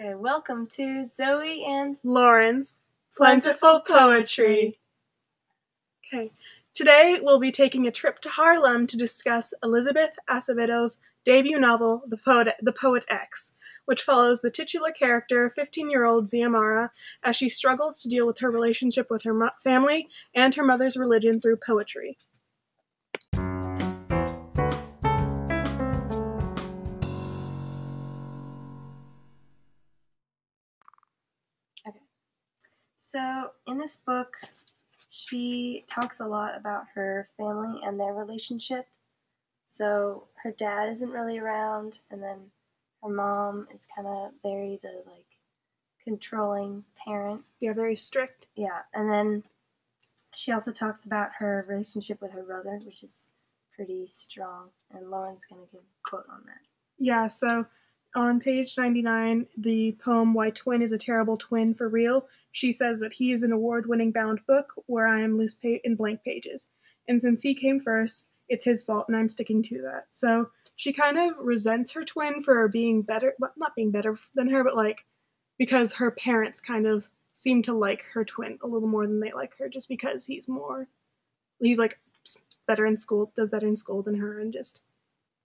Okay, welcome to Zoe and Lauren's Plentiful Poetry. Okay, today we'll be taking a trip to Harlem to discuss Elizabeth Acevedo's debut novel, The Poet, the Poet X, which follows the titular character, 15 year old Xiomara, as she struggles to deal with her relationship with her mo- family and her mother's religion through poetry. So, in this book, she talks a lot about her family and their relationship. So, her dad isn't really around, and then her mom is kind of very the like controlling parent. Yeah, very strict. Yeah, and then she also talks about her relationship with her brother, which is pretty strong. And Lauren's gonna give a quote on that. Yeah, so on page 99, the poem Why Twin is a Terrible Twin for Real, she says that he is an award winning bound book where I am loose pa- in blank pages. And since he came first, it's his fault and I'm sticking to that. So she kind of resents her twin for being better, not being better than her, but like because her parents kind of seem to like her twin a little more than they like her just because he's more, he's like better in school, does better in school than her and just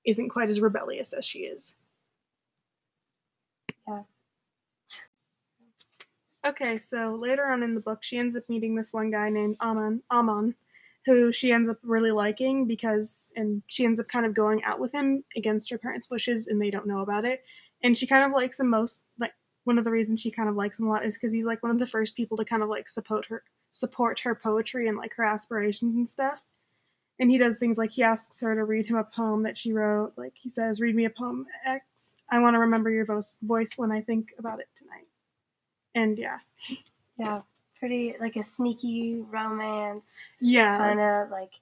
isn't quite as rebellious as she is. Yeah. Okay, so later on in the book, she ends up meeting this one guy named Aman, Aman, who she ends up really liking because, and she ends up kind of going out with him against her parents' wishes, and they don't know about it. And she kind of likes him most, like one of the reasons she kind of likes him a lot is because he's like one of the first people to kind of like support her, support her poetry and like her aspirations and stuff. And he does things like he asks her to read him a poem that she wrote. Like he says, "Read me a poem X. I want to remember your voice when I think about it tonight." And yeah, Yeah, pretty like a sneaky romance, yeah, kind of like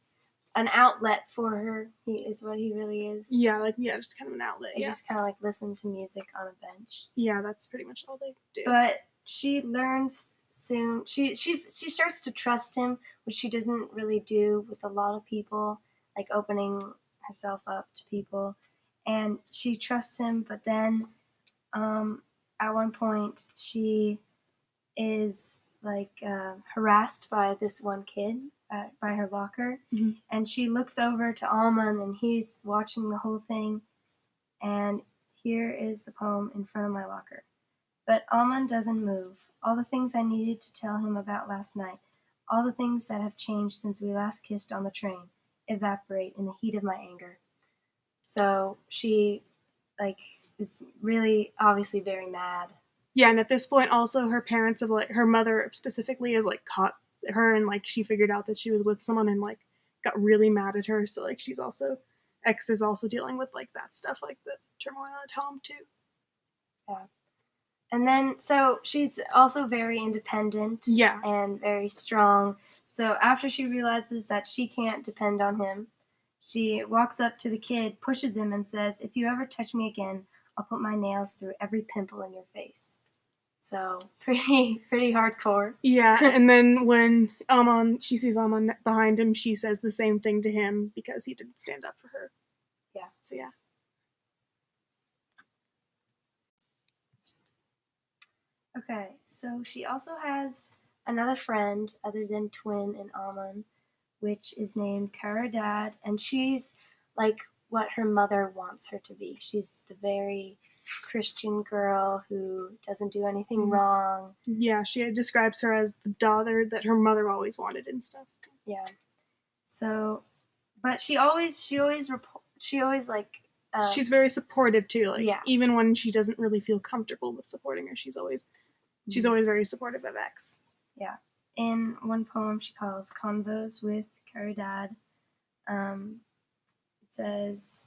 an outlet for her. He is what he really is. yeah, like yeah, just kind of an outlet. They Yeah, just kind of like listen to music on a bench. yeah, that's pretty much all they do. But she learns soon. She she she starts to trust him, which she doesn't really do with a lot of people, like opening herself up to people. And she trusts him, but then um, at one point she is like uh, harassed by this one kid uh, by her locker, Mhm. and she looks over to Aman, and he's watching the whole thing. And here is the poem in front of my locker. But Aman doesn't move. All the things I needed to tell him about last night, all the things that have changed since we last kissed on the train, evaporate in the heat of my anger. So she, like, is really obviously very mad. yeah, and at this point, also her parents have like her mother specifically has like caught her and like she figured out that she was with someone and like got really mad at her. So like she's also X is also dealing with like that stuff, like the turmoil at home too. Yeah. And then, so she's also very independent. Yeah, and very strong. So after she realizes that she can't depend on him, she walks up to the kid, pushes him, and says, If you ever touch me again, I'll put my nails through every pimple in your face. So pretty pretty hardcore. yeah. and then when Aman she sees Aman behind him, she says the same thing to him because he didn't stand up for her. Yeah. So yeah. Okay, so she also has another friend other than Twin and Aman, which is named Caridad, and she's like what her mother wants her to be. She's the very Christian girl who doesn't do anything Mhm. wrong. Yeah, she describes her as the daughter that her mother always wanted and stuff. Yeah. So, but she always, she always, she always like. Uh, she's very supportive too. Like yeah. even when she doesn't really feel comfortable with supporting her, she's always she's Mhm. always very supportive of X. Yeah. In one poem she calls Convos with Caridad. Um, says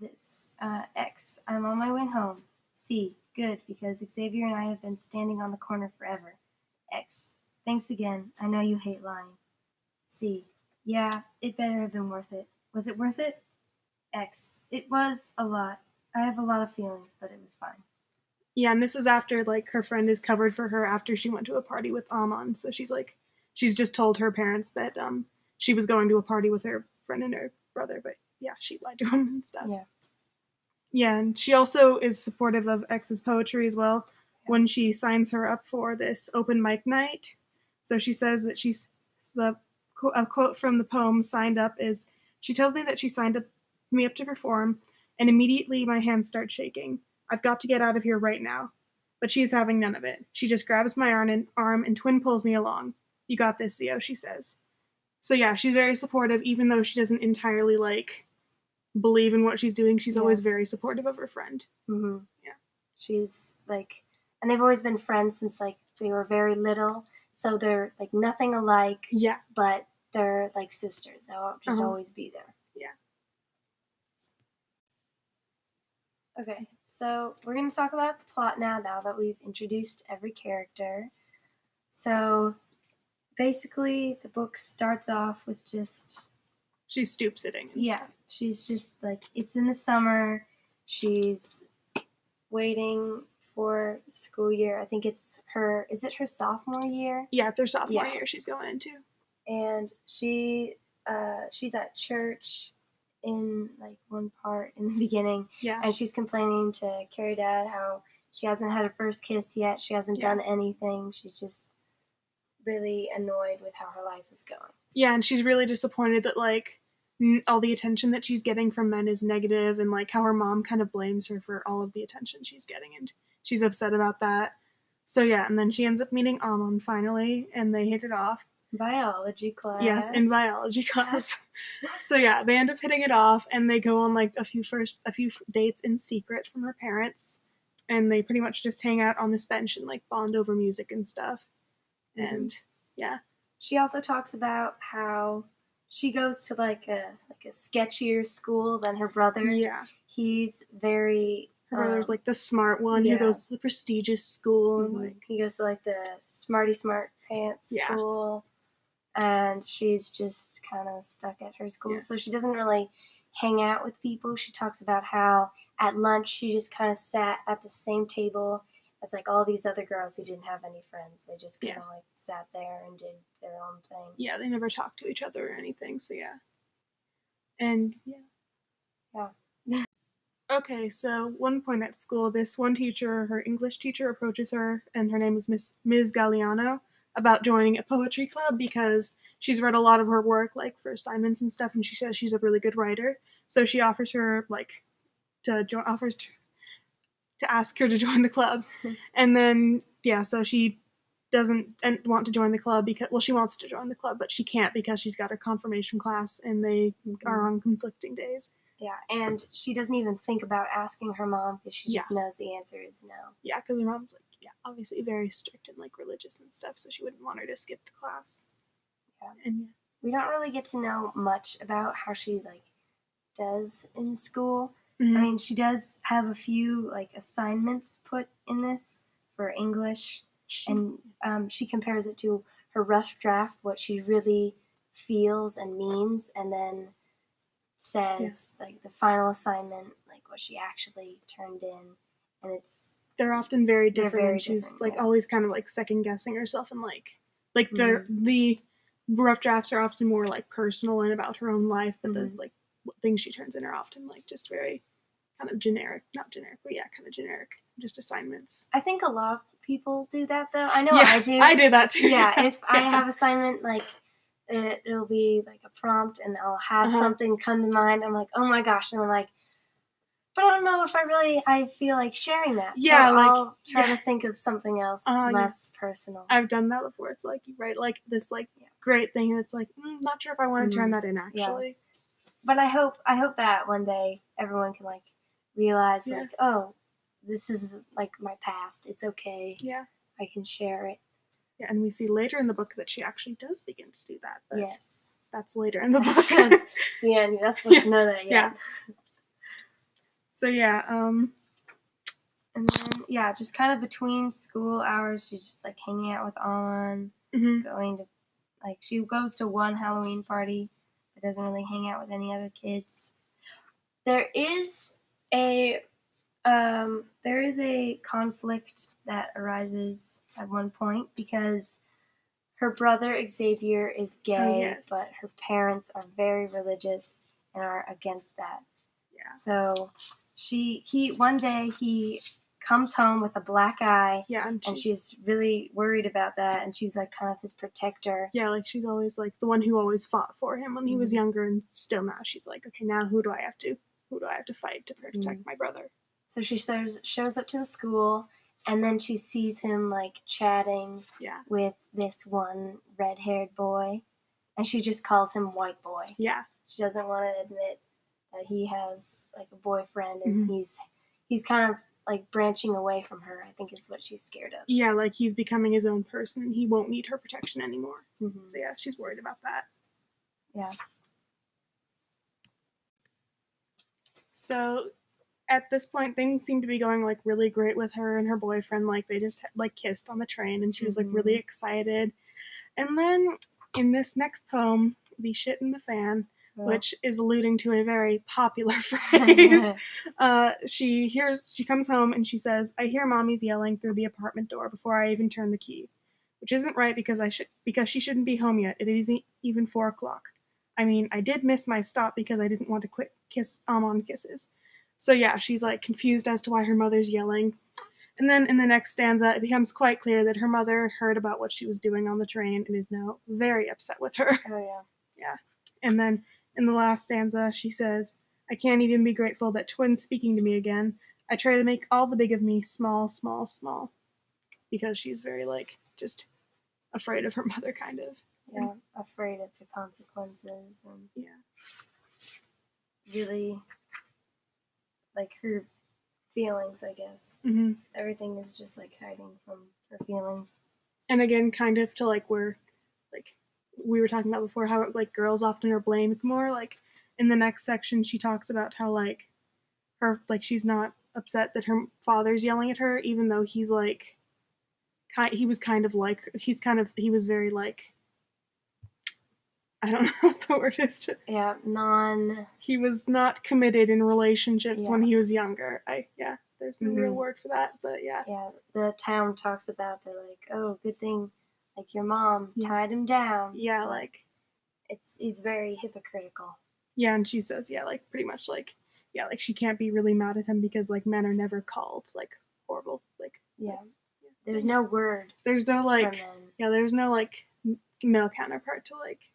this uh, X, I'm on my way home. C, good, because Xavier and I have been standing on the corner forever. X, thanks again. I know you hate lying. C, yeah, it better have been worth it. Was it worth it? X, it was a lot. I have a lot of feelings, but it was fine. Yeah, and this is after like her friend is covered for her after she went to a party with Aman. So she's like she's just told her parents that um she was going to a party with her friend and her brother, but yeah, she lied to him and stuff. Yeah. Yeah, and she also is supportive of X's poetry as well when she signs her up for this open mic night. So she says that she's the a quote from the poem signed up is she tells me that she signed up me up to perform and immediately my hands start shaking. I've got to get out of here right now. But she's having none of it. She just grabs my arm and, arm and twin pulls me along. You got this, Zio, she says. So yeah, she's very supportive, even though she doesn't entirely like believe in what she's doing. She's Yeah. always very supportive of her friend. Mm-hmm. Yeah. She's like, and they've always been friends since like they were very little. So they're like nothing alike, Yeah. but they're like sisters. They'll just Uh-huh. always be there. Yeah. Okay, so we're going to talk about the plot now, now that we've introduced every character. So basically, the book starts off with just She's stoop sitting. yeah, stuff. she's just like it's in the summer. She's waiting for school year. I think it's her. Is it her sophomore year? Yeah, it's her sophomore Yeah. year she's going into. And she, uh, she's at church in like one part in the beginning, Yeah. and she's complaining to Caridad how she hasn't had her first kiss yet. She hasn't Yeah. done anything. She's just really annoyed with how her life is going. Yeah, and she's really disappointed that like all the attention that she's getting from men is negative and like how her mom kind of blames her for all of the attention she's getting and she's upset about that. So yeah, and then she ends up meeting Aman finally and they hit it off. Biology class. Yes, in biology class. so yeah, they end up hitting it off and they go on like a few first a few dates in secret from her parents and they pretty much just hang out on this bench and like bond over music and stuff. Mhm. And yeah. She also talks about how she goes to like a like a sketchier school than her brother. Yeah. He's very Her brother's um, like the smart one yeah. who goes to the prestigious school and mhm. like he goes to like the smarty smart pants Yeah. school and she's just kind of stuck at her school Yeah. so she doesn't really hang out with people she talks about how at lunch she just kind of sat at the same table as like all these other girls who didn't have any friends they just kind of like sat there and did their own thing yeah, they never talked to each other or anything, so yeah. And yeah. Yeah. okay, so one point at school, this one teacher, her English teacher, approaches her, and her name is Miss Ms. Galiano, about joining a poetry club because she's read a lot of her work, like for assignments and stuff, and she says she's a really good writer. So she offers her, like, to join, offers to, to ask her to join the club, and then yeah, so she doesn't and want to join the club because well she wants to join the club but she can't because she's got her confirmation class and they are mm-hmm. on conflicting days. Yeah and she doesn't even think about asking her mom because she just knows the answer is no. Yeah because her mom's like yeah obviously very strict and like religious and stuff so she wouldn't want her to skip the class. Yeah. and yeah. we don't really get to know much about how she like does in school yeah Mhm. I mean, she does have a few like assignments put in this for English, She- and um, she compares it to her rough draft, what she really feels and means, and then says like the final assignment, like what she actually turned in, and it's they're often very different very she's different, like yeah. always kind of like second guessing herself and like like the Mm-hmm. the rough drafts are often more like personal and about her own life but those Mhm. like things she turns in are often like just very kind of generic not generic but yeah kind of generic just assignments I think a lot of people do that though. I know yeah I do. i do that too yeah, if I have assignment like it, it'll be like a prompt and I'll have Uh-huh. something come to mind. I'm like, oh my gosh, and I'm like, but I don't know if I really I feel like sharing that. Yeah, so like- I'll try yeah. to think of something else Uh, yeah. less personal. I've done that before. It's like you write like this like Yeah. great thing, and it's like mm, not sure if I want to turn Mhm. that in actually. but I hope I hope that one day everyone can like realize Yeah. like, oh, this is like my past. It's okay. Yeah. I can share it. yeah, and we see later in the book that she actually does begin to do that. But yes. that's later in the book. That's. The end. You're not supposed Yeah. to know that yet. Yeah. so yeah, um, And then yeah, just kind of between school hours, she's just like hanging out with On, mhm. going to like she goes to one Halloween party, but doesn't really hang out with any other kids. There is a um, there is a conflict that arises at one point because her brother Xavier is gay, Oh, yes. but her parents are very religious and are against that. Yeah. So she he one day he comes home with a black eye Yeah, and she's, and she's really worried about that and she's like kind of his protector. yeah, like she's always like the one who always fought for him when he was Mhm. younger, and still now she's like, okay, now who do I have to who do I have to fight to protect Mhm. my brother? So she shows shows up to the school and then she sees him like chatting Yeah, with this one red-haired boy and she just calls him white boy. yeah, She doesn't want to admit that he has like a boyfriend and Mhm. he's he's kind of like branching away from her. I think is what she's scared of. yeah. Like he's becoming his own person. He won't need her protection anymore. Mhm. So yeah, she's worried about that. Yeah. So at this point, things seem to be going like really great with her and her boyfriend. Like they just like kissed on the train, and she was like really Mhm. excited. And then in this next poem, "The Shit in the Fan," which is alluding to a very popular phrase, uh, she hears she comes home and she says, "I hear mommy's yelling through the apartment door before I even turn the key." Which isn't right because I should because she shouldn't be home yet. It isn't even four o'clock. I mean, I did miss my stop because I didn't want to quit kiss um, Aman kisses. So yeah, she's like confused as to why her mother's yelling. And then in the next stanza, it becomes quite clear that her mother heard about what she was doing on the train and is now very upset with her. oh yeah. yeah. And then in the last stanza, she says, I can't even be grateful that Twin's speaking to me again. I try to make all the big of me small, small, small. Because she's very, like, just afraid of her mother, kind of. Yeah. Afraid of the consequences and Yeah. really like her feelings, I guess. hmm Everything is just like hiding from her feelings. And again, kind of to, like, where, like, we were talking about before, how, like, girls often are blamed more. Like, in the next section, she talks about how, like, her, like, she's not upset that her father's yelling at her, even though he's, like, kind, he was kind of like, he's kind of, he was very, like, I don't know what the word is. To, Yeah, non he was not committed in relationships when he was younger. I, yeah, there's no real Mhm. word for that, but yeah. yeah, the town talks about they're like, Oh, good thing like your mom Yeah. tied him down. Yeah, like, it's it's very hypocritical. Yeah, and she says, yeah, like pretty much like, yeah, like she can't be really mad at him because like men are never called like horrible. Like Yeah. There's no word there's no like, yeah, there's no like male counterpart to like, yeah.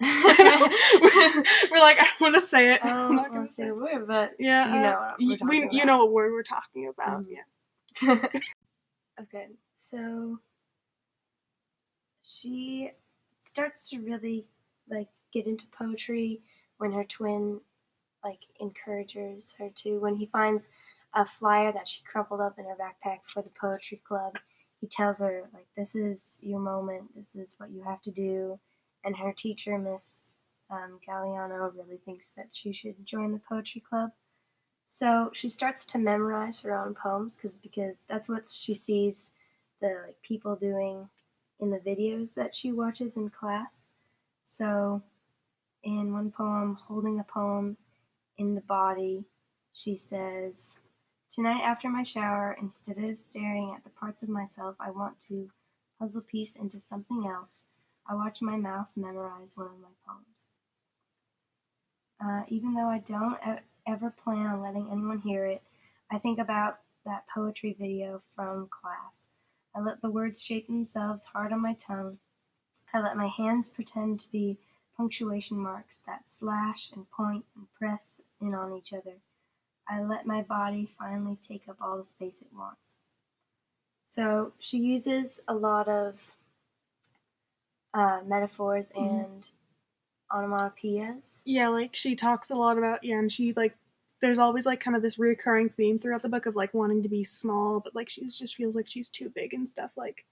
we're like, I don't want to say it. I'm don't gonna say say. a word, but Yeah, you know uh, what we're we, talking you about. know what word we're talking about. Mhm. Yeah. okay, so she starts to really like get into poetry when her twin like encourages her to. When he finds a flyer that she crumpled up in her backpack for the poetry club, he tells her like, "This is your moment. This is what you have to do." And her teacher, Miss um, Galiano, really thinks that she should join the poetry club. So she starts to memorize her own poems because because that's what she sees the like people doing in the videos that she watches in class. So in one poem, holding a poem in the body, she says, Tonight after my shower, instead of staring at the parts of myself I want to puzzle piece into something else, I watch my mouth memorize one of my poems. Uh, even though I don't ever plan on letting anyone hear it, I think about that poetry video from class. I let the words shape themselves hard on my tongue. I let my hands pretend to be punctuation marks that slash and point and press in on each other. I let my body finally take up all the space it wants. So she uses a lot of uh, metaphors Mhm. and onomatopoeias. Yeah, like she talks a lot about yeah, and she like there's always like kind of this recurring theme throughout the book of like wanting to be small, but like she just feels like she's too big and stuff. Like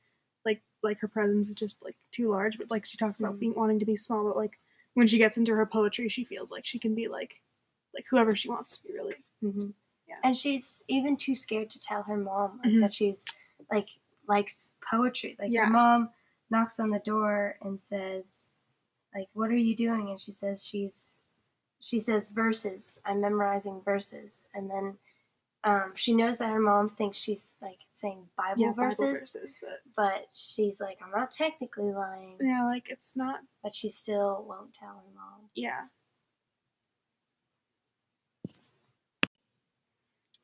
like like her presence is just like too large. But like she talks about Mhm. being wanting to be small, but like when she gets into her poetry, she feels like she can be like like whoever she wants to be really. Mm-hmm. Yeah. And she's even too scared to tell her mom like, Mhm. that she's like likes poetry. Like Yeah. her mom knocks on the door and says, like, "What are you doing?" And she says she's she says verses. I'm memorizing verses, and then um, she knows that her mom thinks she's like saying Bible Yeah, verses, Bible verses, but but she's like, "I'm not technically lying," yeah, like it's not but she still won't tell her mom. yeah.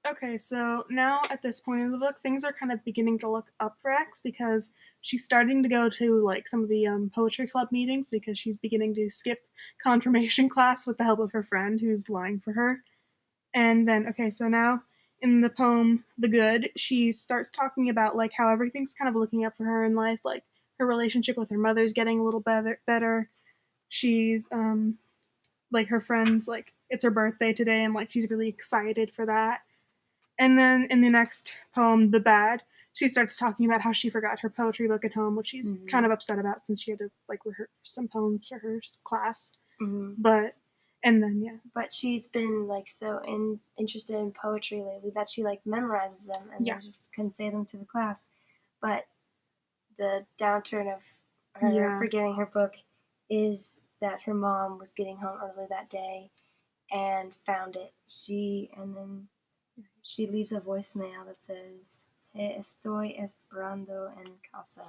Okay, so now at this point in the book, things are kind of beginning to look up for X because she's starting to go to like some of the um, poetry club meetings because she's beginning to skip confirmation class with the help of her friend who's lying for her. And then, okay, so now in the poem The Good, she starts talking about like how everything's kind of looking up for her in life, like her relationship with her mother's getting a little better. Better. She's um, like her friends like it's her birthday today and like she's really excited for that and then in the next poem, The Bad, she starts talking about how she forgot her poetry book at home, which she's Mhm. kind of upset about since she had to like rehearse some poems for her s- class. hmm But and then yeah, But she's been like so in, interested in poetry lately that she like memorizes them and Yeah. then just can say them to the class. But the downturn of her Yeah. forgetting her book is that her mom was getting home early that day and found it. She and then she leaves a voicemail that says Te estoy esperando en casa.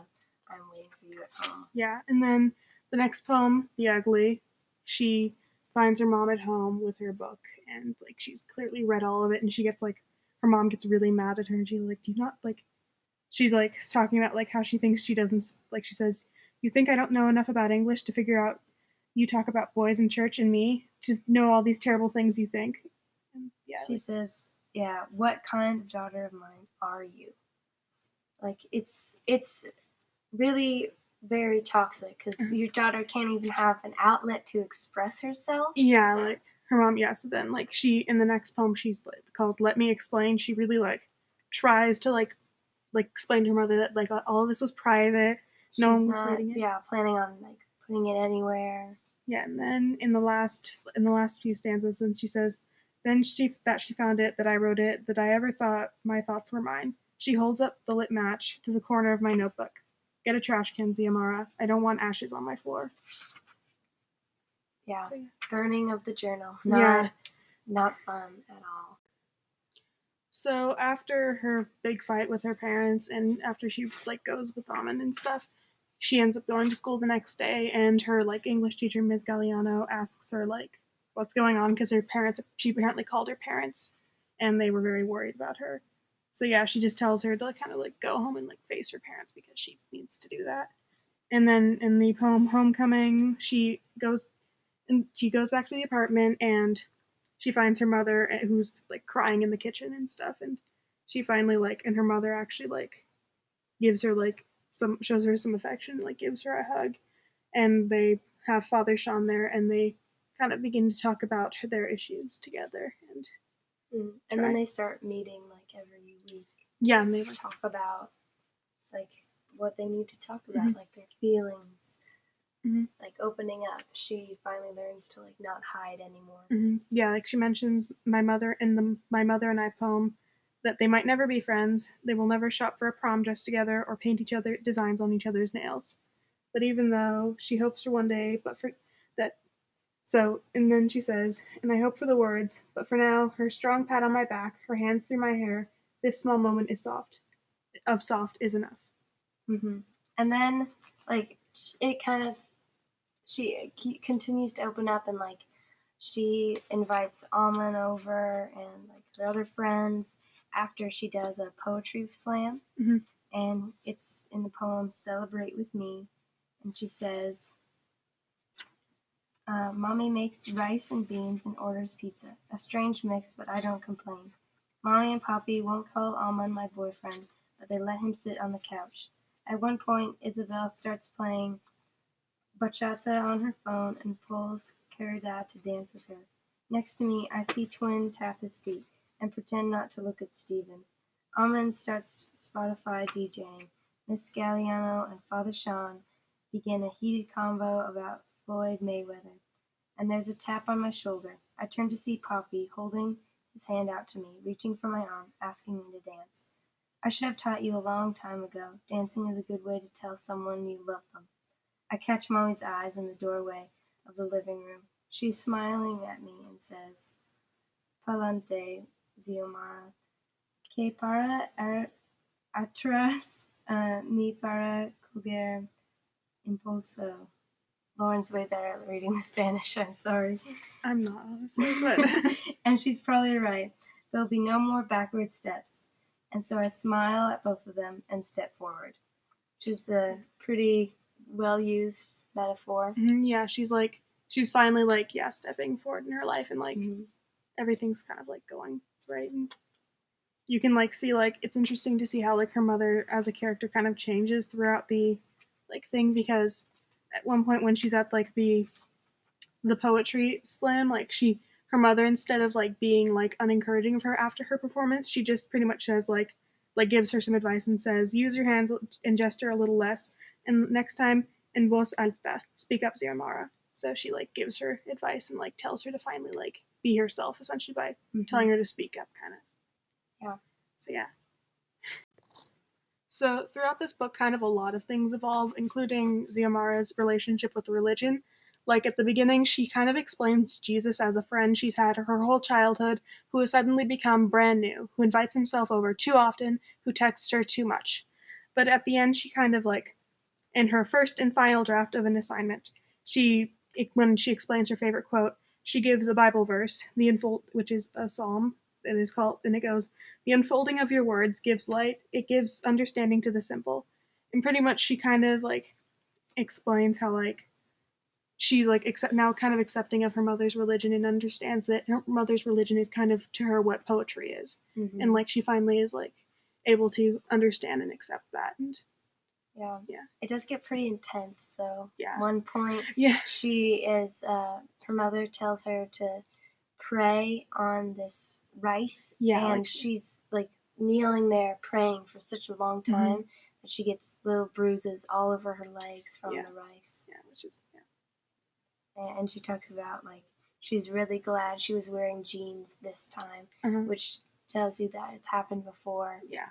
I'm waiting for you at home. yeah, and then the next poem, The Ugly, she finds her mom at home with her book and like she's clearly read all of it and she gets like her mom gets really mad at her and she's like, Do you not like she's like talking about like how she thinks she doesn't like she says, You think I don't know enough about English to figure out you talk about boys in church and me to know all these terrible things you think. And yeah, She like- says, "Yeah, what kind of daughter of mine are you?" Like it's it's really very toxic because Mhm. your daughter can't even have an outlet to express herself. yeah, like her mom, yeah, so then like she in the next poem she's like called Let Me Explain, she really like tries to like like explain to her mother that like all of this was private. No She's one was not, reading it. yeah, planning on like putting it anywhere. Yeah, and then in the last in the last few stanzas and she says, Then she that she found it, that I wrote it, that I ever thought my thoughts were mine. She holds up the lit match to the corner of my notebook. Get a trash can, Xiomara. I don't want ashes on my floor. Yeah, So, yeah. burning of the journal. Not, Yeah. not fun at all. So after her big fight with her parents and after she like goes with Aman and stuff, she ends up going to school the next day and her like English teacher Ms. Galiano asks her like what's going on because her parents she apparently called her parents and they were very worried about her. So yeah, she just tells her to like, kind of like go home and like face her parents because she needs to do that. And then in the poem Homecoming, she goes and she goes back to the apartment and she finds her mother eh, who's like crying in the kitchen and stuff and she finally like and her mother actually like gives her like some shows her some affection like gives her a hug and they have father sean there and they kind of begin to talk about their issues together and Mm. And then they start meeting like every week. yeah and they talk about like what they need to talk about, Mhm. like their feelings, Mhm. like opening up. She finally learns to like not hide anymore. Mhm. Yeah, like she mentions my mother in the My Mother and I poem that they might never be friends, they will never shop for a prom dress together or paint each other designs on each other's nails. But even though she hopes for one day, but for that so and then she says, and I hope for the words, but for now, her strong pat on my back, her hands through my hair, this small moment is soft. Of soft is enough. hmm And then like it kind of she continues to open up and like she invites Aman over and like her other friends after she does a poetry slam. Mhm. And it's in the poem Celebrate with Me. And she says, uh, Mommy makes rice and beans and orders pizza. A strange mix, but I don't complain. Mommy and Poppy won't call Aman my boyfriend, but they let him sit on the couch. At one point, Isabel starts playing bachata on her phone and pulls Caridad to dance with her. Next to me, I see Twin tap his feet and pretend not to look at Stephen. Aman starts Spotify DJing. Miss Galiano and Father Sean begin a heated convo about Floyd Mayweather. And there's a tap on my shoulder. I turn to see Poppy holding his hand out to me, reaching for my arm, asking me to dance. I should have taught you a long time ago. Dancing is a good way to tell someone you love them. I catch Mommy's eyes in the doorway of the living room. She's smiling at me and says, Palante, Xiomara, que para ar- atrás uh, ni para coger impulso. Lauren's way better at reading the Spanish, I'm sorry. I'm not honestly, but and she's probably right. There'll be no more backward steps. And so I smile at both of them and step forward, which is a pretty well used metaphor. Mhm, Yeah, she's like she's finally like yeah stepping forward in her life and like Mhm. everything's kind of like going right and you can like see like it's interesting to see how like her mother as a character kind of changes throughout the like thing because at one point when she's at like the the poetry slam like she her mother instead of like being like unencouraging of her after her performance she just pretty much says like like gives her some advice and says use your hands and gesture a little less and next time in voz alta speak up Xiomara so she like gives her advice and like tells her to finally like be herself essentially by mm-hmm. telling her to speak up kind of Yeah. so yeah so throughout this book kind of a lot of things evolve including Xiomara's relationship with religion. Like at the beginning she kind of explains jesus as a friend she's had her whole childhood who has suddenly become brand new who invites himself over too often who texts her too much. But at the end she kind of like in her first and final draft of an assignment she when she explains her favorite quote she gives a bible verse the unfold which is a psalm is called and it goes the unfolding of your words gives light it gives understanding to the simple and pretty much she kind of like explains how like she's like accept now kind of accepting of her mother's religion and understands that her mother's religion is kind of to her what poetry is Mhm. and like she finally is like able to understand and accept that and yeah. yeah. It does get pretty intense though. Yeah. One point yeah she is uh, her mother tells her to pray on this rice Yeah, and like- she's like kneeling there praying for such a long Mm-hmm. time that she gets little bruises all over her legs from Yeah. the rice. Yeah which is yeah. And she talks about like she's really glad she was wearing jeans this time uh-huh. which tells you that it's happened before. Yeah.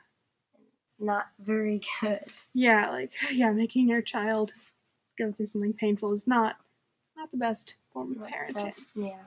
It's not very good. Yeah like yeah making your child go through something painful is not not the best form of parenting. that's- yeah